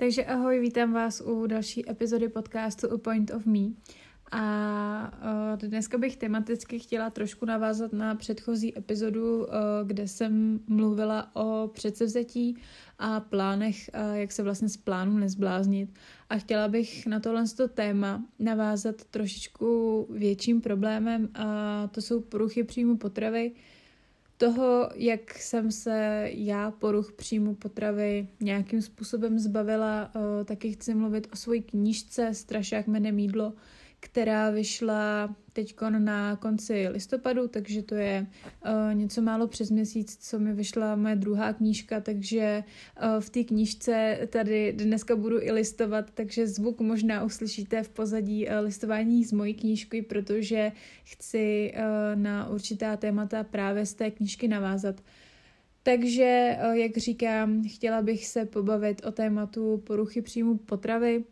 Takže ahoj, vítám vás u další epizody podcastu A Point of Me. A dneska bych tematicky chtěla trošku navázat na předchozí epizodu, kde jsem mluvila o předsevzetí a plánech, jak se vlastně z plánu nezbláznit. A chtěla bych na tohle téma navázat trošičku větším problémem a to jsou poruchy příjmu potravy, toho, jak jsem se já poruch příjmu potravy nějakým způsobem zbavila, taky chci mluvit o své knížce Strašák jménem jídlo, která vyšla teď na konci listopadu, takže to je uh, něco málo přes měsíc, co mi vyšla moje druhá knížka, takže uh, v té knížce tady dneska budu i listovat, takže zvuk možná uslyšíte v pozadí uh, listování z mojí knížky, protože chci na určitá témata právě z té knížky navázat. Takže, jak říkám, chtěla bych se pobavit o tématu poruchy příjmu potravy,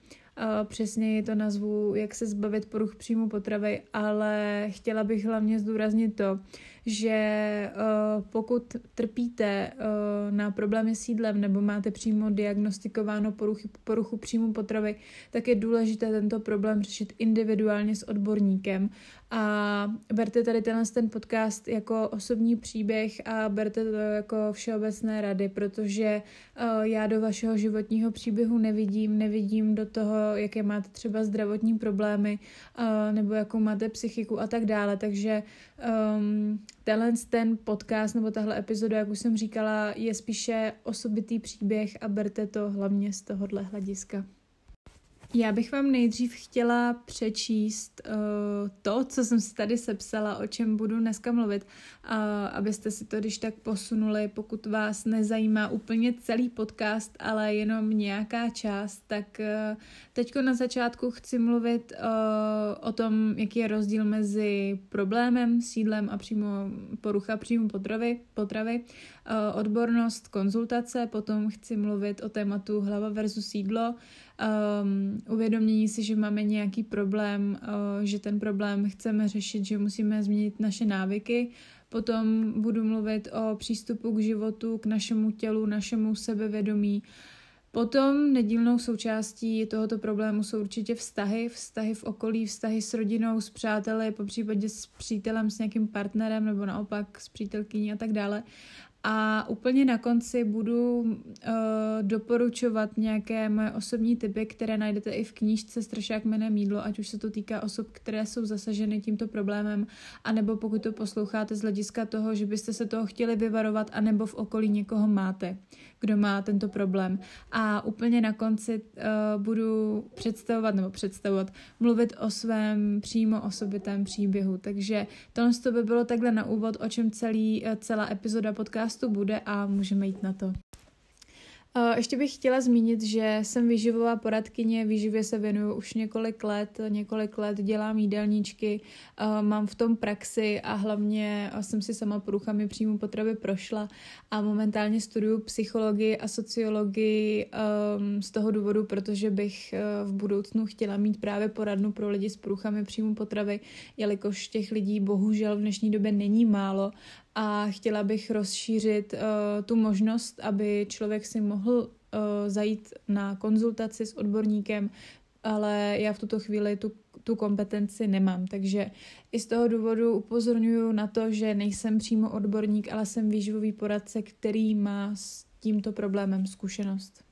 přesně to nazvu, jak se zbavit poruch příjmu potravy, ale chtěla bych hlavně zdůraznit to, že uh, pokud trpíte uh, na problémy s jídlem nebo máte přímo diagnostikováno poruchy, poruchu příjmu potravy, tak je důležité tento problém řešit individuálně s odborníkem. A berte tady tenhle ten podcast jako osobní příběh a berte to jako všeobecné rady, protože uh, já do vašeho životního příběhu nevidím, nevidím do toho, jaké máte třeba zdravotní problémy nebo jakou máte psychiku a tak dále, takže um, tenhle ten podcast nebo tahle epizoda, jak už jsem říkala, je spíše osobitý příběh a berte to hlavně z tohohle hlediska. Já bych vám nejdřív chtěla přečíst uh, to, co jsem si tady sepsala, o čem budu dneska mluvit, uh, abyste si to když tak posunuli, pokud vás nezajímá úplně celý podcast, ale jenom nějaká část, tak uh, teďko na začátku chci mluvit uh, o tom, jaký je rozdíl mezi problémem, sídlem a přímo porucha příjmu potravy, potravy uh, odbornost, konzultace, potom chci mluvit o tématu hlava versus sídlo, um, uvědomění si, že máme nějaký problém, uh, že ten problém chceme řešit, že musíme změnit naše návyky. Potom budu mluvit o přístupu k životu, k našemu tělu, našemu sebevědomí. Potom nedílnou součástí tohoto problému jsou určitě vztahy, vztahy v okolí, vztahy s rodinou, s přáteli, po případě s přítelem, s nějakým partnerem nebo naopak s přítelkyní a tak dále. A úplně na konci budu uh, doporučovat nějaké moje osobní typy, které najdete i v knížce Strašák jménem mídlo, ať už se to týká osob, které jsou zasaženy tímto problémem, anebo pokud to posloucháte z hlediska toho, že byste se toho chtěli vyvarovat, anebo v okolí někoho máte, kdo má tento problém. A úplně na konci uh, budu představovat, nebo představovat, mluvit o svém přímo osobitém příběhu. Takže tohle by bylo takhle na úvod, o čem celý, uh, celá epizoda podcastu bude a můžeme jít na to. Ještě bych chtěla zmínit, že jsem výživová poradkyně, výživě se věnuju už několik let, několik let dělám jídelníčky, mám v tom praxi a hlavně jsem si sama poruchami příjmu potravy prošla a momentálně studuju psychologii a sociologii um, z toho důvodu, protože bych uh, v budoucnu chtěla mít právě poradnu pro lidi s poruchami příjmu potravy, jelikož těch lidí bohužel v dnešní době není málo a chtěla bych rozšířit uh, tu možnost, aby člověk si mohl uh, zajít na konzultaci s odborníkem, ale já v tuto chvíli tu, tu kompetenci nemám. Takže i z toho důvodu upozorňuji na to, že nejsem přímo odborník, ale jsem výživový poradce, který má s tímto problémem zkušenost.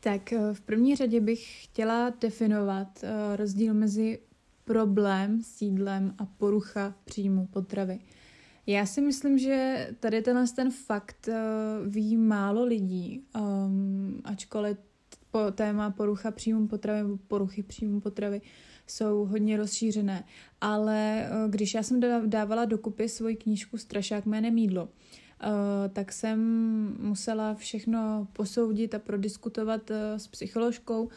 Tak eh, v první řadě bych chtěla definovat rozdíl mezi problém s jídlem a porucha příjmu potravy. Já si myslím, že tady tenhle ten fakt uh, ví málo lidí, um, ačkoliv po téma porucha příjmu potravy nebo poruchy příjmu potravy jsou hodně rozšířené. Ale uh, když já jsem dávala dokupy svoji knížku Strašák jménem jídlo, uh, tak jsem musela všechno posoudit a prodiskutovat s psycholožkou,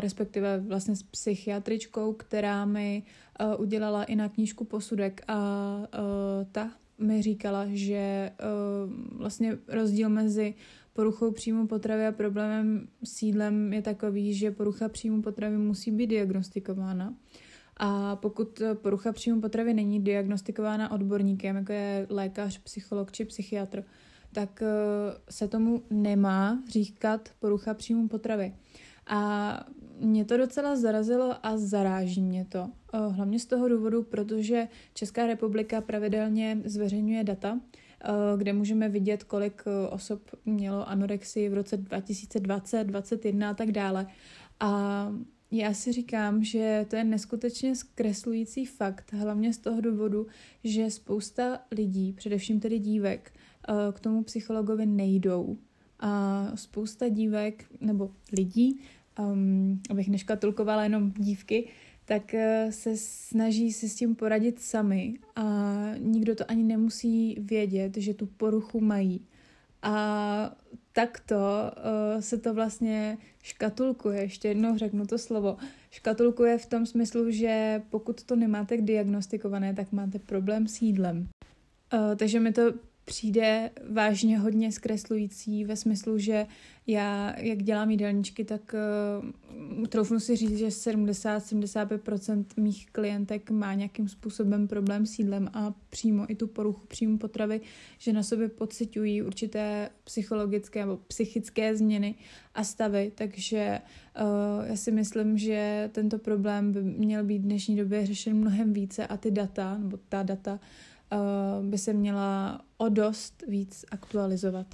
respektive vlastně s psychiatričkou, která mi uh, udělala i na knížku posudek a uh, ta mi říkala, že vlastně rozdíl mezi poruchou příjmu potravy a problémem s jídlem je takový, že porucha příjmu potravy musí být diagnostikována. A pokud porucha příjmu potravy není diagnostikována odborníkem, jako je lékař, psycholog či psychiatr, tak se tomu nemá říkat porucha příjmu potravy. A mě to docela zarazilo a zaráží mě to. Hlavně z toho důvodu, protože Česká republika pravidelně zveřejňuje data, kde můžeme vidět, kolik osob mělo anorexii v roce 2020, 2021 a tak dále. A já si říkám, že to je neskutečně zkreslující fakt, hlavně z toho důvodu, že spousta lidí, především tedy dívek, k tomu psychologovi nejdou. A spousta dívek nebo lidí um, abych neškatulkovala jenom dívky, tak uh, se snaží si s tím poradit sami a nikdo to ani nemusí vědět, že tu poruchu mají. A takto uh, se to vlastně škatulkuje, ještě jednou řeknu to slovo, škatulkuje v tom smyslu, že pokud to nemáte diagnostikované, tak máte problém s jídlem. Uh, takže mi to přijde vážně hodně zkreslující ve smyslu, že já, jak dělám jídelníčky, tak uh, troufnu si říct, že 70-75% mých klientek má nějakým způsobem problém s jídlem a přímo i tu poruchu příjmu potravy, že na sobě pocitují určité psychologické nebo psychické změny a stavy, takže uh, já si myslím, že tento problém by měl být v dnešní době řešen mnohem více a ty data, nebo ta data, uh, by se měla o dost víc aktualizovat.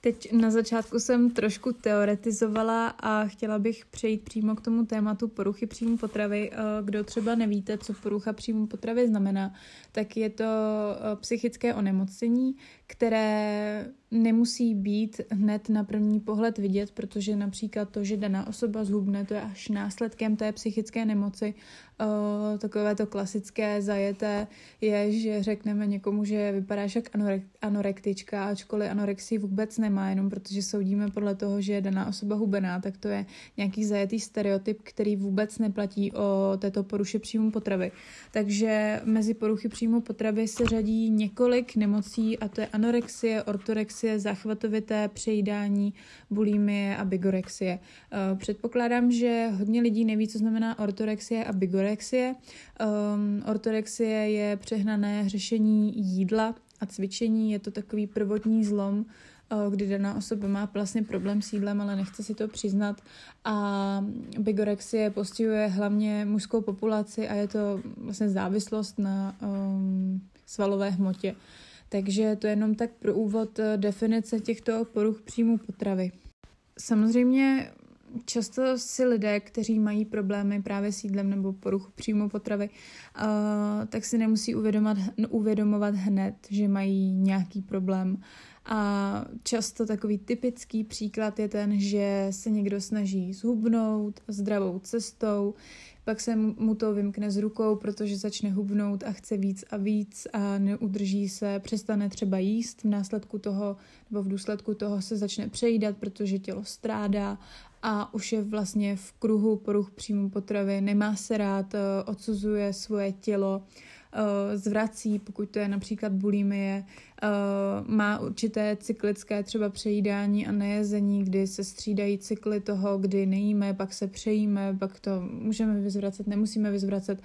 Teď na začátku jsem trošku teoretizovala a chtěla bych přejít přímo k tomu tématu poruchy příjmu potravy. Eh, kdo třeba nevíte, co porucha příjmu potravy znamená, tak je to eh, psychické onemocnění, které nemusí být hned na první pohled vidět, protože například to, že daná osoba zhubne, to je až následkem té psychické nemoci. Uh, takové to klasické zajeté je, že řekneme někomu, že vypadáš jak anorek- anorektička, ačkoliv anorexii vůbec nemá, jenom protože soudíme podle toho, že je daná osoba hubená, tak to je nějaký zajetý stereotyp, který vůbec neplatí o této poruše příjmu potravy. Takže mezi poruchy příjmu potravy se řadí několik nemocí a to je anorexie, ortorexie, záchvatovité přejídání, bulimie a bigorexie. Eh, předpokládám, že hodně lidí neví, co znamená ortorexie a bigorexie. Um, ortorexie je přehnané řešení jídla a cvičení, je to takový prvotní zlom, eh, kdy daná osoba má vlastně problém s jídlem, ale nechce si to přiznat. A bigorexie postihuje hlavně mužskou populaci a je to vlastně závislost na um, svalové hmotě. Takže to je jenom tak pro úvod eh, definice těchto poruch příjmu potravy. Samozřejmě často si lidé, kteří mají problémy právě s jídlem nebo poruchu příjmu potravy, uh, tak si nemusí uvědomovat, uvědomovat hned, že mají nějaký problém. A často takový typický příklad je ten, že se někdo snaží zhubnout zdravou cestou, pak se mu to vymkne z rukou, protože začne hubnout a chce víc a víc a neudrží se, přestane třeba jíst, v následku toho nebo v důsledku toho se začne přejídat, protože tělo strádá a už je vlastně v kruhu poruch příjmu potravy, nemá se rád, eh, odsuzuje svoje tělo, zvrací, pokud to je například bulimie, eh, má určité cyklické třeba přejídání a nejezení, kdy se střídají cykly toho, kdy nejíme, pak se přejíme, pak to můžeme vyzvracet, nemusíme vyzvracet.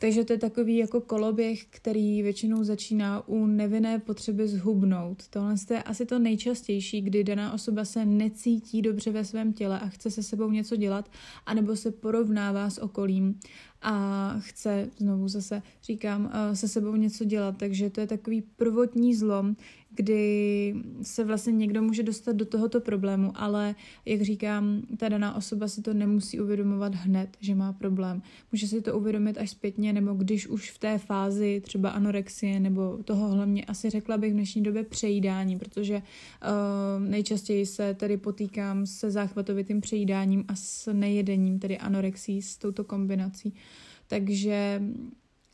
Takže to je takový jako koloběh, který většinou začíná u nevinné potřeby zhubnout. Tohle je asi to nejčastější, kdy daná osoba se necítí dobře ve svém těle a chce se sebou něco dělat, anebo se porovnává s okolím a chce, znovu zase říkám, eh, se sebou něco dělat. Takže to je takový prvotní zlom, kdy se vlastně někdo může dostat do tohoto problému, ale jak říkám, ta daná osoba si to nemusí uvědomovat hned, že má problém. Může si to uvědomit až zpětně, nebo když už v té fázi třeba anorexie, nebo toho hlavně asi řekla bych v dnešní době přejídání, protože uh, nejčastěji se tady potýkám se záchvatovitým přejídáním a s nejedením, tedy anorexí s touto kombinací. Takže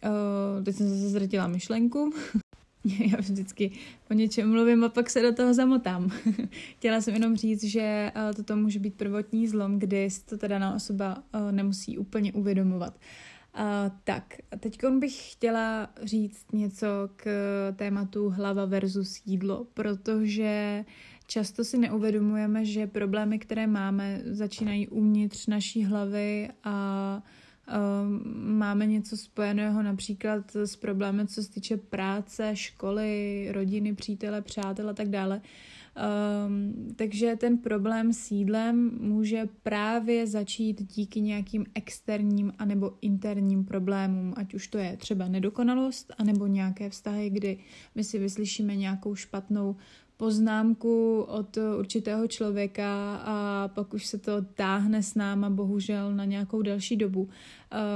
uh, teď jsem zase ztratila myšlenku. Já vždycky o něčem mluvím a pak se do toho zamotám. Chtěla jsem jenom říct, že uh, toto může být prvotní zlom, kdy si to teda na osoba uh, nemusí úplně uvědomovat. Uh, tak, teď bych chtěla říct něco k tématu hlava versus jídlo, protože často si neuvědomujeme, že problémy, které máme, začínají uvnitř naší hlavy a Ehm, máme něco spojeného například s problémem, co se týče práce, školy, rodiny, přítele, přátel a tak dále. Um, takže ten problém s jídlem může právě začít díky nějakým externím anebo interním problémům, ať už to je třeba nedokonalost, anebo nějaké vztahy, kdy my si vyslyšíme nějakou špatnou poznámku od určitého člověka a pak už se to táhne s náma bohužel na nějakou další dobu.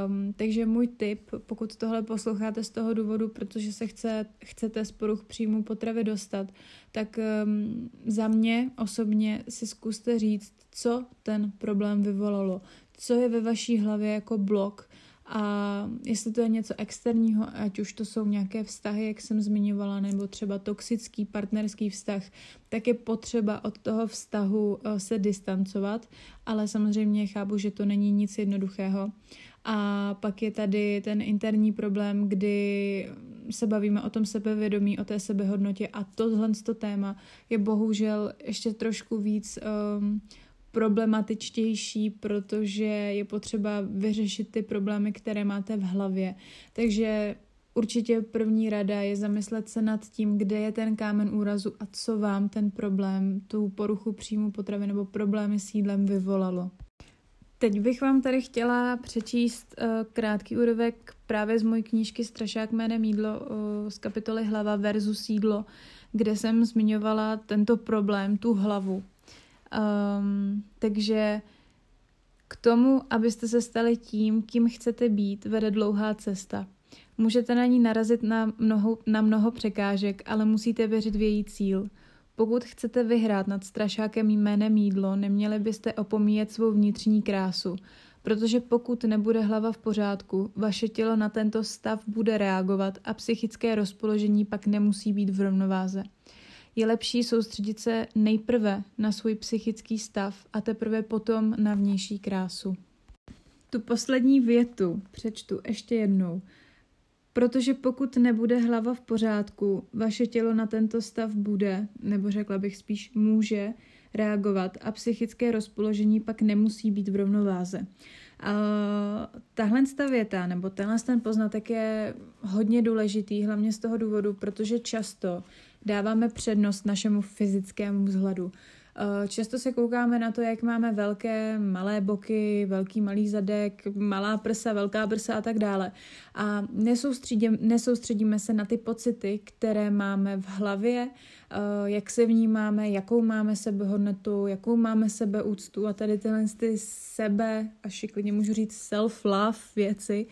Um, takže můj tip, pokud tohle posloucháte z toho důvodu, protože se chce, chcete z poruch příjmu potravy dostat, tak um, za mě osobně si zkuste říct, co ten problém vyvolalo, co je ve vaší hlavě jako blok, a jestli to je něco externího, ať už to jsou nějaké vztahy, jak jsem zmiňovala, nebo třeba toxický partnerský vztah, tak je potřeba od toho vztahu eh, se distancovat, ale samozřejmě chápu, že to není nic jednoduchého. A pak je tady ten interní problém, kdy se bavíme o tom sebevědomí, o té sebehodnotě a tohle to téma je bohužel ještě trošku víc um, problematičtější, protože je potřeba vyřešit ty problémy, které máte v hlavě. Takže určitě první rada je zamyslet se nad tím, kde je ten kámen úrazu a co vám ten problém, tu poruchu příjmu potravy nebo problémy s jídlem vyvolalo. Teď bych vám tady chtěla přečíst uh, krátký úryvek právě z mojí knížky Strašák jménem jídlo uh, z kapitoly Hlava versus jídlo, kde jsem zmiňovala tento problém, tu hlavu. Um, takže k tomu, abyste se stali tím, kým chcete být, vede dlouhá cesta. Můžete na ní narazit na mnoho, na mnoho překážek, ale musíte věřit v její cíl. Pokud chcete vyhrát nad strašákem jménem jídlo, neměli byste opomíjet svou vnitřní krásu, protože pokud nebude hlava v pořádku, vaše tělo na tento stav bude reagovat a psychické rozpoložení pak nemusí být v rovnováze je lepší soustředit se nejprve na svůj psychický stav a teprve potom na vnější krásu. Tu poslední větu přečtu ještě jednou. Protože pokud nebude hlava v pořádku, vaše tělo na tento stav bude, nebo řekla bych spíš může, reagovat a psychické rozpoložení pak nemusí být v rovnováze. A tahle ta věta, nebo tenhle ten poznatek je hodně důležitý, hlavně z toho důvodu, protože často dáváme přednost našemu fyzickému vzhledu. Eh, často se koukáme na to, jak máme velké, malé boky, velký, malý zadek, malá prsa, velká prsa a tak dále. A nesoustředíme, se na ty pocity, které máme v hlavě, eh, jak se vnímáme, jakou máme sebehodnotu, jakou máme sebeúctu a tady tyhle ty sebe, až klidně můžu říct self-love věci,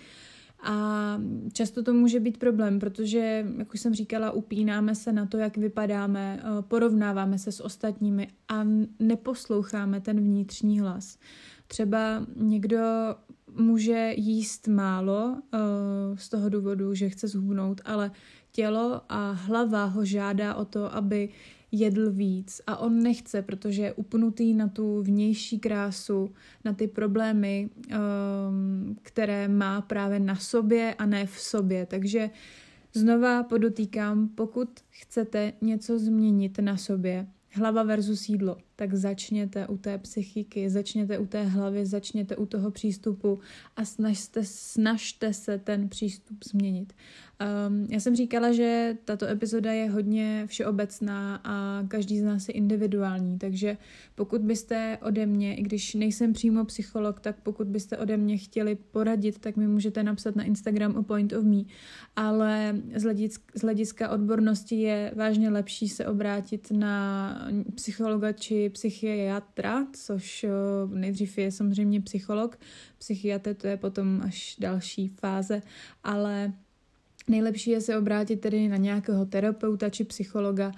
a často to může být problém, protože, jak už jsem říkala, upínáme se na to, jak vypadáme, eh, porovnáváme se s ostatními a neposloucháme ten vnitřní hlas. Třeba někdo může jíst málo eh, z toho důvodu, že chce zhubnout, ale tělo a hlava ho žádá o to, aby jedl víc a on nechce, protože je upnutý na tu vnější krásu, na ty problémy, um, které má právě na sobě a ne v sobě. Takže znova podotýkám, pokud chcete něco změnit na sobě, hlava versus jídlo, tak začněte u té psychiky, začněte u té hlavy, začněte u toho přístupu a snažte, snažte se ten přístup změnit. Um, já jsem říkala, že tato epizoda je hodně všeobecná a každý z nás je individuální, takže pokud byste ode mě, i když nejsem přímo psycholog, tak pokud byste ode mě chtěli poradit, tak mi můžete napsat na Instagram o Point of Me, ale z hlediska, z hlediska odbornosti je vážně lepší se obrátit na psychologa či psychiatra, což nejdřív je samozřejmě psycholog, psychiatr to je potom až další fáze, ale Nejlepší je se obrátit tedy na nějakého terapeuta či psychologa,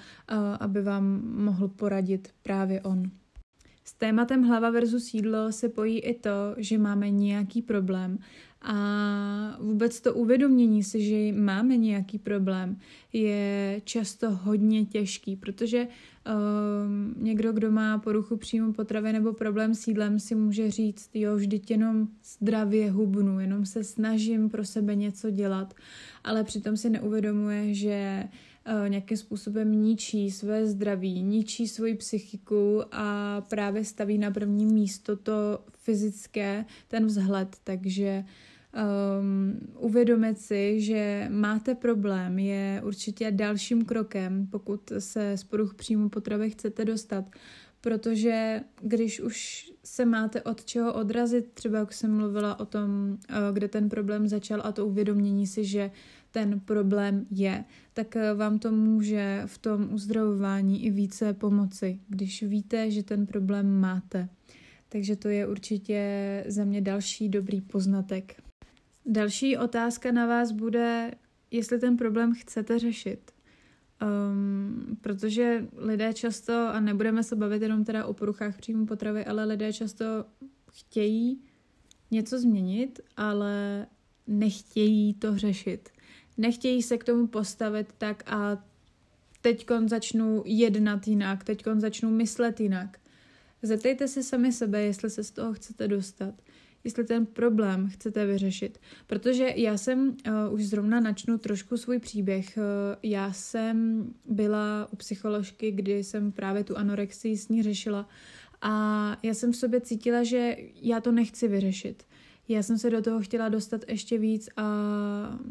aby vám mohl poradit právě on. S tématem hlava versus jídlo se pojí i to, že máme nějaký problém a vůbec to uvědomění si, že máme nějaký problém, je často hodně těžký, protože um, někdo, kdo má poruchu příjmu potravy nebo problém s jídlem, si může říct, jo, vždyť jenom zdravě hubnu, jenom se snažím pro sebe něco dělat, ale přitom si neuvědomuje, že uh, nějakým způsobem ničí své zdraví, ničí svoji psychiku a právě staví na první místo to fyzické, ten vzhled, takže Um, uvědomit si, že máte problém, je určitě dalším krokem, pokud se z poruch příjmu potravy chcete dostat, protože když už se máte od čeho odrazit, třeba jak jsem mluvila o tom, eh, kde ten problém začal a to uvědomění si, že ten problém je, tak eh, vám to může v tom uzdravování i více pomoci, když víte, že ten problém máte. Takže to je určitě za mě další dobrý poznatek. Další otázka na vás bude, jestli ten problém chcete řešit. Um, protože lidé často, a nebudeme se bavit jenom teda o poruchách příjmu potravy, ale lidé často chtějí něco změnit, ale nechtějí to řešit. Nechtějí se k tomu postavit tak a teď začnu jednat jinak, teď začnu myslet jinak. Zeptejte se sami sebe, jestli se z toho chcete dostat jestli ten problém chcete vyřešit. Protože já jsem, uh, už zrovna načnu trošku svůj příběh, uh, já jsem byla u psycholožky, kdy jsem právě tu anorexii s ní řešila a já jsem v sobě cítila, že já to nechci vyřešit. Já jsem se do toho chtěla dostat ještě víc a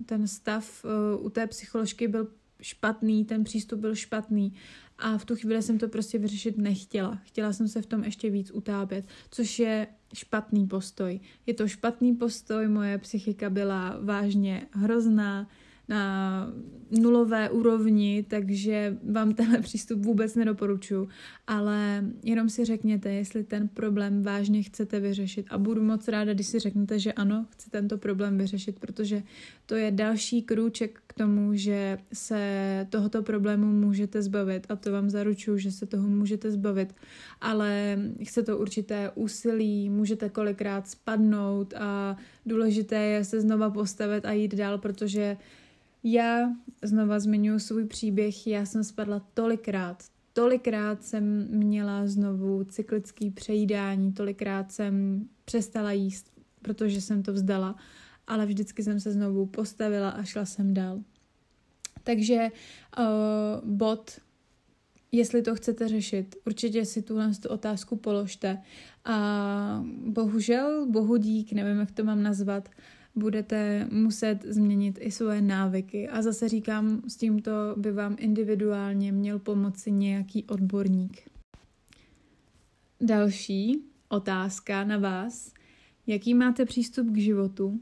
ten stav uh, u té psycholožky byl špatný, ten přístup byl špatný a v tu chvíli jsem to prostě vyřešit nechtěla. Chtěla jsem se v tom ještě víc utápět, což je špatný postoj. Je to špatný postoj, moje psychika byla vážně hrozná, na nulové úrovni, takže vám tenhle přístup vůbec nedoporučuji. Ale jenom si řekněte, jestli ten problém vážně chcete vyřešit. A budu moc ráda, když si řeknete, že ano, chci tento problém vyřešit, protože to je další krůček k tomu, že se tohoto problému můžete zbavit. A to vám zaručuju, že se toho můžete zbavit. Ale chce to určité úsilí, můžete kolikrát spadnout a důležité je se znova postavit a jít dál, protože já znova zmiňuji svůj příběh, já jsem spadla tolikrát, tolikrát jsem měla znovu cyklický přejídání, tolikrát jsem přestala jíst, protože jsem to vzdala, ale vždycky jsem se znovu postavila a šla jsem dál. Takže uh, bod, jestli to chcete řešit, určitě si tu tu otázku položte. A bohužel, bohu dík, nevím, jak to mám nazvat, budete muset změnit i svoje návyky. A zase říkám, s tímto by vám individuálně měl pomoci nějaký odborník. Další otázka na vás. Jaký máte přístup k životu?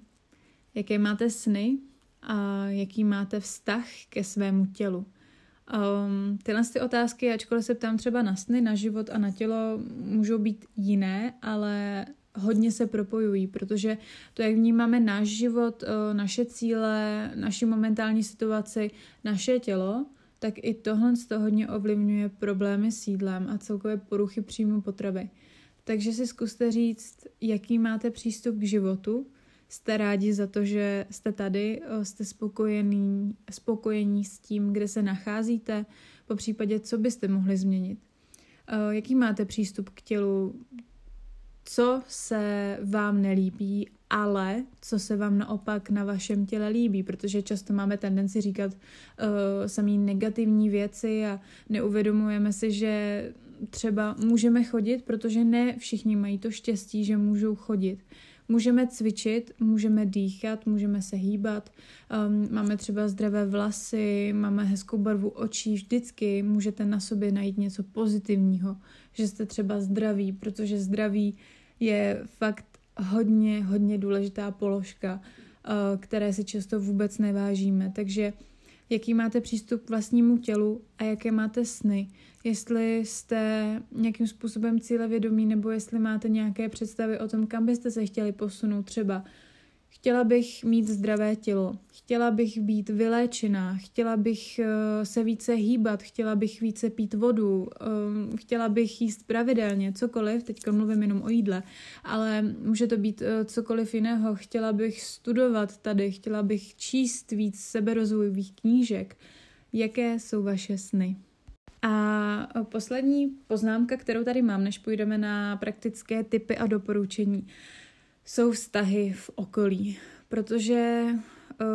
Jaké máte sny? A jaký máte vztah ke svému tělu? Um, tyhle ty otázky, ačkoliv se ptám třeba na sny, na život a na tělo, můžou být jiné, ale hodně se propojují, protože to, jak vnímáme náš život, eh, naše cíle, naši momentální situaci, naše tělo, tak i tohle z toho hodně ovlivňuje problémy s jídlem a celkové poruchy příjmu potravy. Takže si zkuste říct, jaký máte přístup k životu, jste rádi za to, že jste tady, eh, jste spokojení, spokojení s tím, kde se nacházíte, po případě, co byste mohli změnit. Eh, jaký máte přístup k tělu, co se vám nelíbí, ale co se vám naopak na vašem těle líbí, protože často máme tendenci říkat uh, samý negativní věci a neuvědomujeme si, že třeba můžeme chodit, protože ne všichni mají to štěstí, že můžou chodit. Můžeme cvičit, můžeme dýchat, můžeme se hýbat, um, máme třeba zdravé vlasy, máme hezkou barvu očí, vždycky můžete na sobě najít něco pozitivního, že jste třeba zdraví, protože zdraví je fakt hodně, hodně důležitá položka, uh, které si často vůbec nevážíme. Takže jaký máte přístup k vlastnímu tělu a jaké máte sny, jestli jste nějakým způsobem cílevědomí nebo jestli máte nějaké představy o tom, kam byste se chtěli posunout třeba Chtěla bych mít zdravé tělo, chtěla bych být vyléčená, chtěla bych uh, se více hýbat, chtěla bych více pít vodu, um, chtěla bych jíst pravidelně, cokoliv, teďka mluvím jenom o jídle, ale může to být uh, cokoliv jiného, chtěla bych studovat tady, chtěla bych číst víc seberozvojových knížek. Jaké jsou vaše sny? A poslední poznámka, kterou tady mám, než půjdeme na praktické typy a doporučení. Uh, jsou vztahy v okolí, protože uh,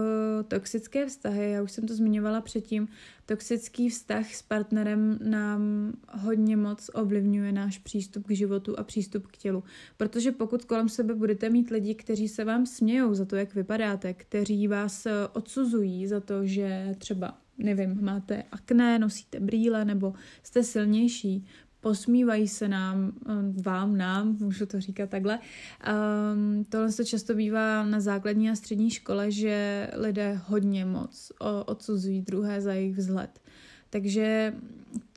toxické vztahy, já už jsem to zmiňovala předtím, toxický vztah s partnerem nám hodně moc ovlivňuje náš přístup k životu a přístup k tělu. Protože pokud kolem sebe budete mít lidi, kteří se vám smějou za to, jak vypadáte, kteří vás odsuzují za to, že třeba nevím, máte akné, nosíte brýle nebo jste silnější, posmívají se nám, eh, vám, nám, můžu to říkat takhle. Um, tohle se často bývá na základní a střední škole, že lidé hodně moc odsuzují druhé za jejich vzhled. Takže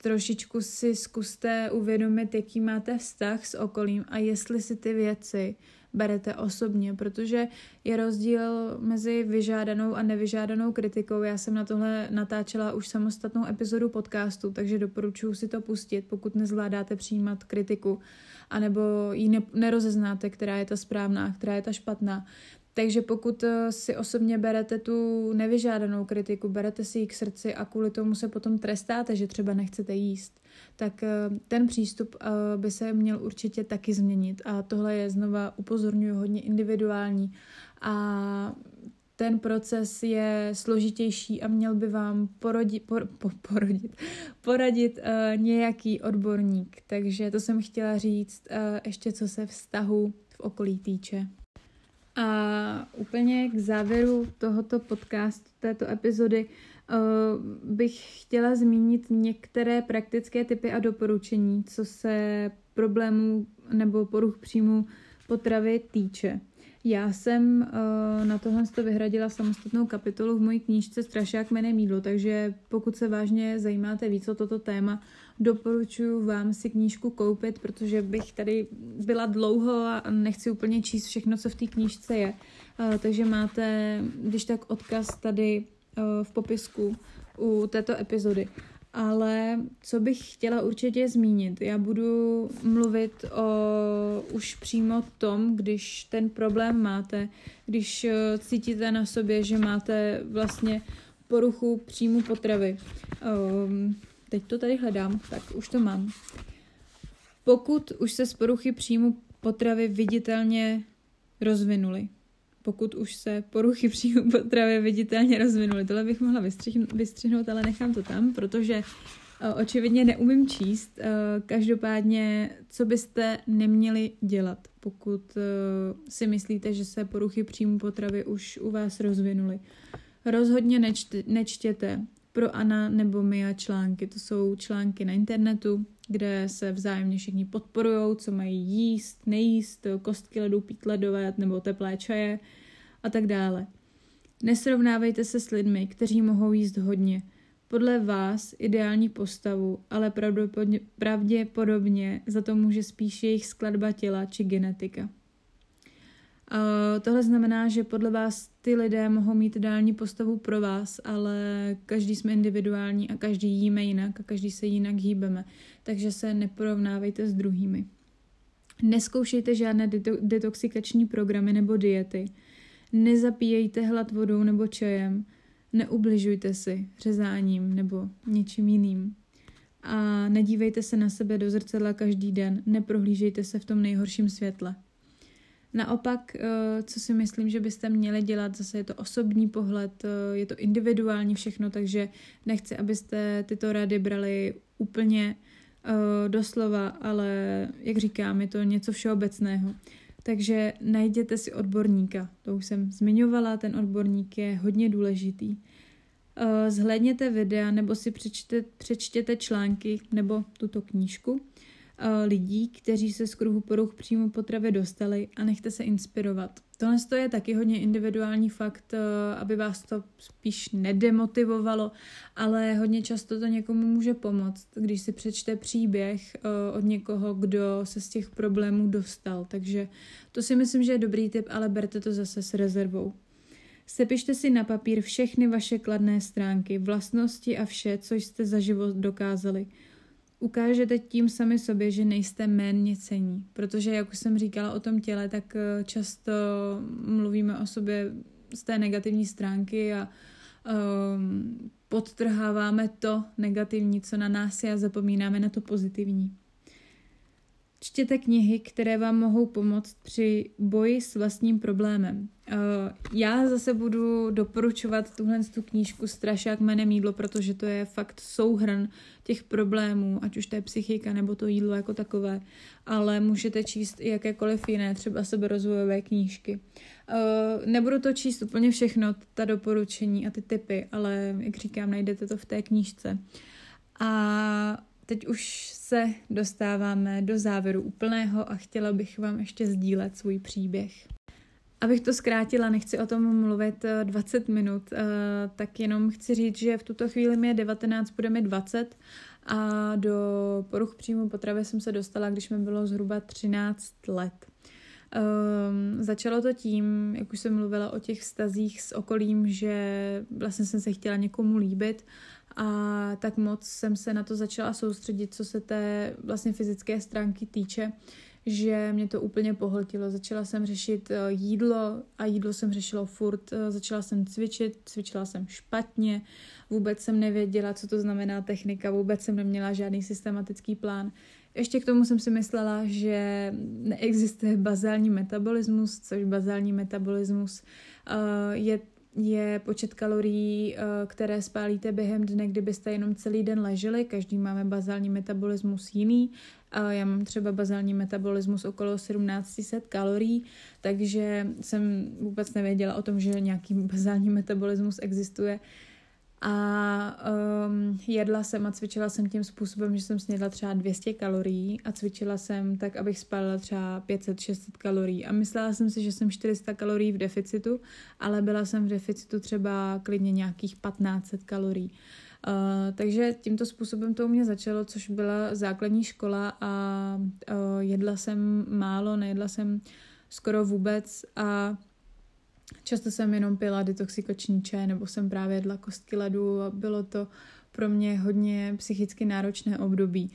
trošičku si zkuste uvědomit, jaký máte vztah s okolím a jestli si ty věci berete osobně, protože je rozdíl mezi vyžádanou a nevyžádanou kritikou. Já jsem na tohle natáčela už samostatnou epizodu podcastu, takže doporučuji si to pustit, pokud nezvládáte přijímat kritiku, anebo ji ne- nerozeznáte, která je ta správná, která je ta špatná. Takže pokud eh, si osobně berete tu nevyžádanou kritiku, berete si ji k srdci a kvůli tomu se potom trestáte, že třeba nechcete jíst, tak eh, ten přístup eh, by se měl určitě taky změnit. A tohle je znova upozorňuji hodně individuální a ten proces je složitější a měl by vám porodit, por, po, porodit, poradit uh, nějaký odborník. Takže to jsem chtěla říct uh, ještě co se vztahu v okolí týče. A úplně k závěru tohoto podcastu, této epizody, uh, bych chtěla zmínit některé praktické typy a doporučení, co se problémů nebo poruch příjmu potravy týče. Já jsem uh, na tohle to vyhradila samostatnou kapitolu v mojí knížce Strašák jménem mídlo, takže pokud se vážně zajímáte víc o toto téma, doporučuji vám si knížku koupit, protože bych tady byla dlouho a nechci úplně číst všechno, co v té knížce je. Uh, takže máte, když tak odkaz tady uh, v popisku u této epizody. Ale co bych chtěla určitě zmínit, já budu mluvit o už přímo tom, když ten problém máte, když eh, cítíte na sobě, že máte vlastně poruchu příjmu potravy. Um, teď to tady hledám, tak už to mám. Pokud už se z poruchy příjmu potravy viditelně rozvinuly, pokud už se poruchy příjmu potravy viditelně rozvinuly. Tohle bych mohla vystřihnout, ale nechám to tam, protože eh, očividně neumím číst. Eh, každopádně, co byste neměli dělat, pokud eh, si myslíte, že se poruchy příjmu potravy už u vás rozvinuly. Rozhodně nečte, nečtěte pro Ana nebo Mia články. To jsou články na internetu, kde se vzájemně všichni podporují, co mají jíst, nejíst, kostky ledu, pít ledové nebo teplé čaje a tak dále. Nesrovnávejte se s lidmi, kteří mohou jíst hodně. Podle vás ideální postavu, ale pravděpodobně za to může spíš jejich skladba těla či genetika. Uh, tohle znamená, že podle vás ty lidé mohou mít ideální postavu pro vás, ale každý jsme individuální a každý jíme jinak a každý se jinak hýbeme, takže se neporovnávejte s druhými. Neskoušejte žádné deto- detoxikační programy nebo diety. Nezapíjejte hlad vodou nebo čajem. Neubližujte si řezáním nebo něčím jiným. A nedívejte se na sebe do zrcadla každý den. Neprohlížejte se v tom nejhorším světle. Naopak, eh, co si myslím, že byste měli dělat, zase je to osobní pohled, eh, je to individuální všechno, takže nechci, abyste tyto rady brali úplně eh, doslova, ale jak říkám, je to něco všeobecného. Takže najděte si odborníka, to už jsem zmiňovala, ten odborník je hodně důležitý. Zhlédněte videa nebo si přečtěte, přečtěte články nebo tuto knížku lidí, kteří se z kruhu poruch přímo potravy dostali a nechte se inspirovat. Tohle je taky hodně individuální fakt, eh, aby vás to spíš nedemotivovalo, ale hodně často to někomu může pomoct, když si přečte příběh eh, od někoho, kdo se z těch problémů dostal. Takže to si myslím, že je dobrý tip, ale berte to zase s rezervou. Sepište si na papír všechny vaše kladné stránky, vlastnosti a vše, co jste za život dokázali – ukážete tím sami sobě, že nejste méně cení. Protože, jak už jsem říkala o tom těle, tak eh, často mluvíme o sobě z té negativní stránky a um, podtrháváme to negativní, co na nás je a zapomínáme na to pozitivní. Čtěte knihy, které vám mohou pomoct při boji s vlastním problémem. Uh, já zase budu doporučovat tuhle tu knížku Strašák jménem jídlo, protože to je fakt souhrn těch problémů, ať už to je psychika nebo to jídlo jako takové, ale můžete číst i jakékoliv jiné, třeba seberozvojové knížky. Uh, nebudu to číst úplně všechno, ta doporučení a ty typy, ale jak říkám, najdete to v té knížce. A teď už se dostáváme do závěru úplného a chtěla bych vám ještě sdílet svůj příběh. Abych to zkrátila, nechci o tom mluvit 20 eh, minut, eh, tak jenom chci říct, že v tuto chvíli mi je 19, bude mi 20 a do poruch příjmu potravy jsem se dostala, když mi bylo zhruba 13 let. Um, začalo to tím, jak už jsem mluvila o těch vztazích s okolím, že vlastně jsem se chtěla někomu líbit a tak moc jsem se na to začala soustředit, co se té vlastně fyzické stránky týče, že mě to úplně pohltilo. Začala jsem řešit eh, jídlo a jídlo jsem řešila furt. Eh, začala jsem cvičit, cvičila jsem špatně, vůbec jsem nevěděla, co to znamená technika, vůbec jsem neměla žádný systematický plán. Ještě k tomu jsem si myslela, že neexistuje bazální metabolismus, což bazální metabolismus uh, je je počet kalorií, eh, které spálíte během dne, kdybyste jenom celý den leželi. Každý máme bazální metabolismus jiný. Já mám třeba bazální metabolismus okolo 1700 kalorií, takže jsem vůbec nevěděla o tom, že nějaký bazální metabolismus existuje. A um, jedla jsem a cvičila jsem tím způsobem, že jsem snědla třeba 200 kalorií a cvičila jsem tak, abych spalila třeba 500-600 kalorií. A myslela jsem si, že jsem 400 kalorií v deficitu, ale byla jsem v deficitu třeba klidně nějakých 1500 kalorií. Uh, takže tímto způsobem to u mě začalo, což byla základní škola a uh, jedla jsem málo, nejedla jsem skoro vůbec a Často jsem jenom pila detoxikační čaj nebo jsem právě jedla kostky ledu a bylo to pro mě hodně psychicky náročné období.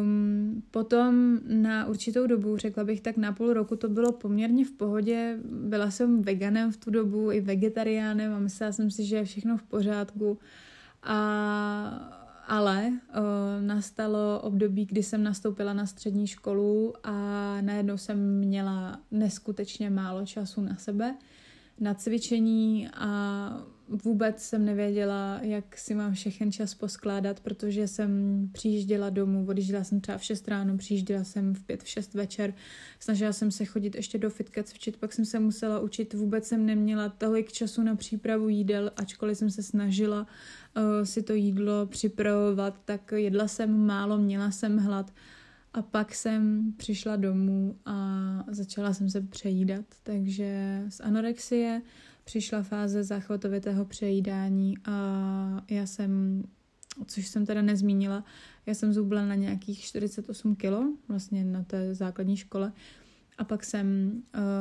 Um, potom na určitou dobu, řekla bych tak na půl roku, to bylo poměrně v pohodě. Byla jsem veganem v tu dobu i vegetariánem a myslela jsem si, že je všechno v pořádku. A ale uh, nastalo období, kdy jsem nastoupila na střední školu a najednou jsem měla neskutečně málo času na sebe na cvičení a vůbec jsem nevěděla, jak si mám všechen čas poskládat, protože jsem přijížděla domů, odjížděla jsem třeba v 6 ráno, přijížděla jsem v 5, v 6 večer, snažila jsem se chodit ještě do fitka cvičit, pak jsem se musela učit, vůbec jsem neměla tolik času na přípravu jídel, ačkoliv jsem se snažila uh, si to jídlo připravovat, tak jedla jsem málo, měla jsem hlad a pak jsem přišla domů a začala jsem se přejídat, takže z anorexie přišla fáze záchvatovitého přejídání a já jsem, což jsem teda nezmínila, já jsem zubla na nějakých 48 kilo, vlastně na té základní škole. A pak jsem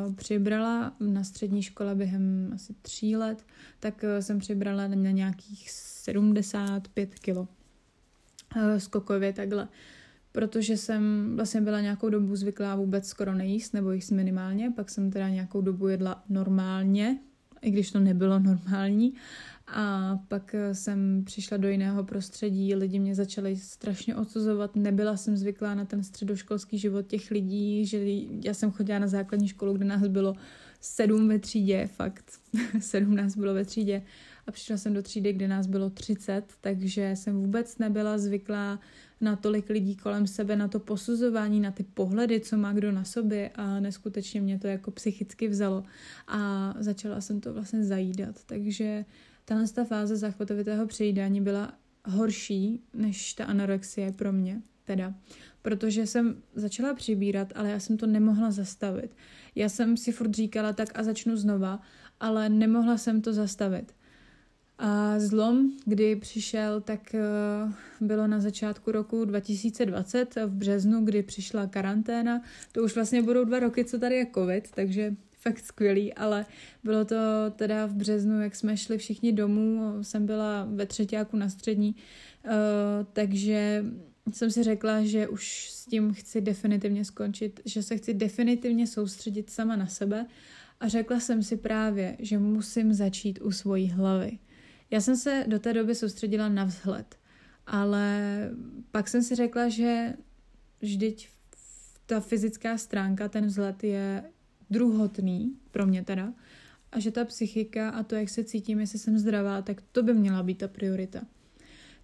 uh, přibrala na střední škole během asi tří let, tak uh, jsem přibrala na nějakých 75 kilo. Uh, skokově takhle protože jsem vlastně byla nějakou dobu zvyklá vůbec skoro nejíst, nebo jíst minimálně, pak jsem teda nějakou dobu jedla normálně, i když to nebylo normální. A pak jsem přišla do jiného prostředí, lidi mě začali strašně odsuzovat, nebyla jsem zvyklá na ten středoškolský život těch lidí, že já jsem chodila na základní školu, kde nás bylo sedm ve třídě, fakt, sedm nás bylo ve třídě a přišla jsem do třídy, kde nás bylo 30, takže jsem vůbec nebyla zvyklá na tolik lidí kolem sebe, na to posuzování, na ty pohledy, co má kdo na sobě a neskutečně mě to jako psychicky vzalo a začala jsem to vlastně zajídat. Takže tahle ta fáze zachvatovitého přejídání byla horší než ta anorexie pro mě, teda, protože jsem začala přibírat, ale já jsem to nemohla zastavit. Já jsem si furt říkala tak a začnu znova, ale nemohla jsem to zastavit. A zlom, kdy přišel, tak eh, bylo na začátku roku 2020 v březnu, kdy přišla karanténa. To už vlastně budou dva roky, co tady je covid, takže fakt skvělý, ale bylo to teda v březnu, jak jsme šli všichni domů, jsem byla ve třetíku na střední, eh, takže jsem si řekla, že už s tím chci definitivně skončit, že se chci definitivně soustředit sama na sebe a řekla jsem si právě, že musím začít u svojí hlavy já jsem se do té doby soustředila na vzhled, ale pak jsem si řekla, že vždyť ta fyzická stránka, ten vzhled je druhotný, pro mě teda, a že ta psychika a to, jak se cítím, jestli jsem zdravá, tak to by měla být ta priorita.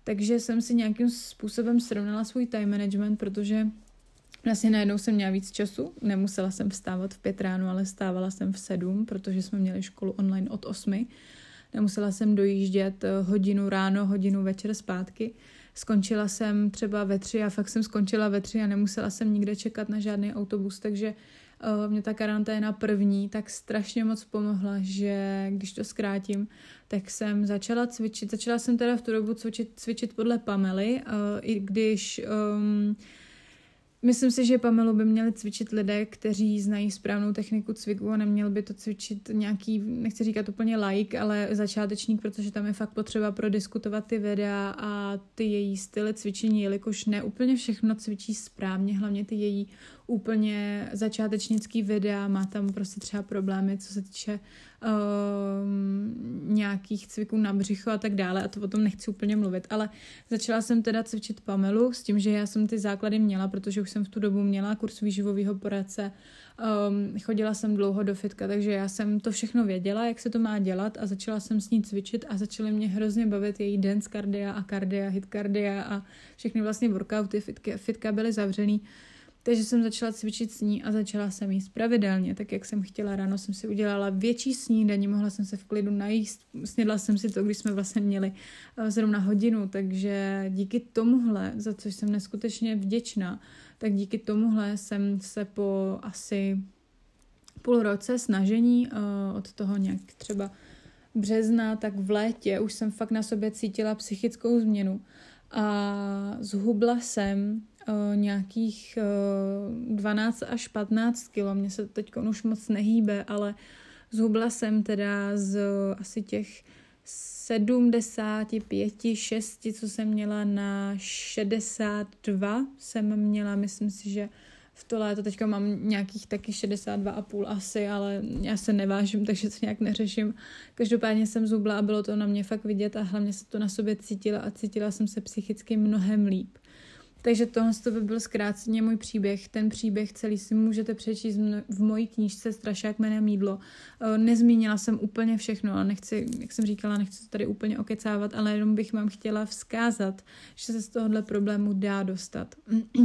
Takže jsem si nějakým způsobem srovnala svůj time management, protože Vlastně najednou jsem měla víc času, nemusela jsem vstávat v pět ráno, ale stávala jsem v sedm, protože jsme měli školu online od osmi. Nemusela jsem dojíždět eh, hodinu ráno, hodinu večer zpátky. Skončila jsem třeba ve tři a fakt jsem skončila ve tři a nemusela jsem nikde čekat na žádný autobus, takže uh, mě ta karanténa první tak strašně moc pomohla, že když to zkrátím, tak jsem začala cvičit. Začala jsem teda v tu dobu cvičit, cvičit podle Pamely, uh, i když um, Myslím si, že Pamelu by měli cvičit lidé, kteří znají správnou techniku cviku a neměl by to cvičit nějaký, nechci říkat úplně like, ale začátečník, protože tam je fakt potřeba prodiskutovat ty videa a ty její styly cvičení, jelikož ne úplně všechno cvičí správně, hlavně ty její úplně začátečnický videa, má tam prostě třeba problémy, co se týče um, nějakých cviků na břicho a tak dále a to o tom nechci úplně mluvit, ale začala jsem teda cvičit Pamelu s tím, že já jsem ty základy měla, protože už jsem v tu dobu měla kurz výživového poradce, um, chodila jsem dlouho do fitka, takže já jsem to všechno věděla, jak se to má dělat a začala jsem s ní cvičit a začaly mě hrozně bavit její dance cardia a cardia, hit cardia a všechny vlastně workouty, fitka, fitka byly zavřený. Takže jsem začala cvičit s ní a začala jsem jíst pravidelně, tak jak jsem chtěla. Ráno jsem si udělala větší snídaní, mohla jsem se v klidu najíst. Snědla jsem si to, když jsme vlastně měli eh, zrovna hodinu, takže díky tomuhle, za což jsem neskutečně vděčná, tak díky tomuhle jsem se po asi půl roce snažení uh, od toho nějak třeba března, tak v létě už jsem fakt na sobě cítila psychickou změnu a zhubla jsem nějakých uh, 12 až 15 kilo. Mně se teď už moc nehýbe, ale zhubla jsem teda z asi těch 75, 6, co jsem měla na 62, jsem měla, myslím si, že v to léto teďka mám nějakých taky 62,5 asi, ale já se nevážím, takže to nějak neřeším. Každopádně jsem zubla a bylo to na mě fakt vidět a hlavně se to na sobě cítila a cítila jsem se psychicky mnohem líp. Takže tohle to by byl zkráceně můj příběh. Ten příběh celý si můžete přečíst v mojí knížce Strašák jménem Mídlo. Eh, nezmínila jsem úplně všechno a nechci, jak jsem říkala, nechci to tady úplně okecávat, ale jenom bych vám chtěla vzkázat, že se z tohohle problému dá dostat.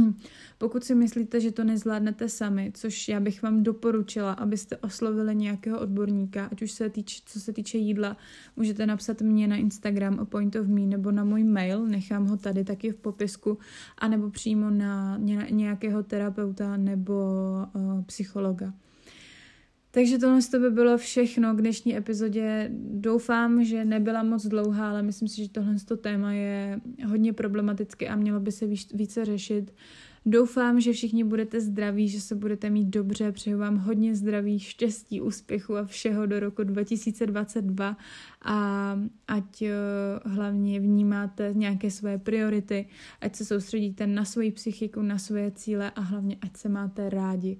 Pokud si myslíte, že to nezvládnete sami, což já bych vám doporučila, abyste oslovili nějakého odborníka, ať už se týče, co se týče jídla, můžete napsat mě na Instagram a Point of Me nebo na můj mail, nechám ho tady taky v popisku a nebo přímo na nějakého terapeuta nebo uh, psychologa. Takže tohle to by bylo všechno k dnešní epizodě. Doufám, že nebyla moc dlouhá, ale myslím si, že tohle téma je hodně problematické a mělo by se více řešit. Doufám, že všichni budete zdraví, že se budete mít dobře, přeju vám hodně zdraví, štěstí, úspěchu a všeho do roku 2022 a ať uh, hlavně vnímáte nějaké své priority, ať se soustředíte na svoji psychiku, na svoje cíle a hlavně ať se máte rádi.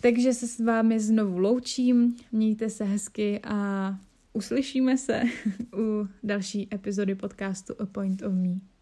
Takže se s vámi znovu loučím, mějte se hezky a uslyšíme se u další epizody podcastu A Point of Me.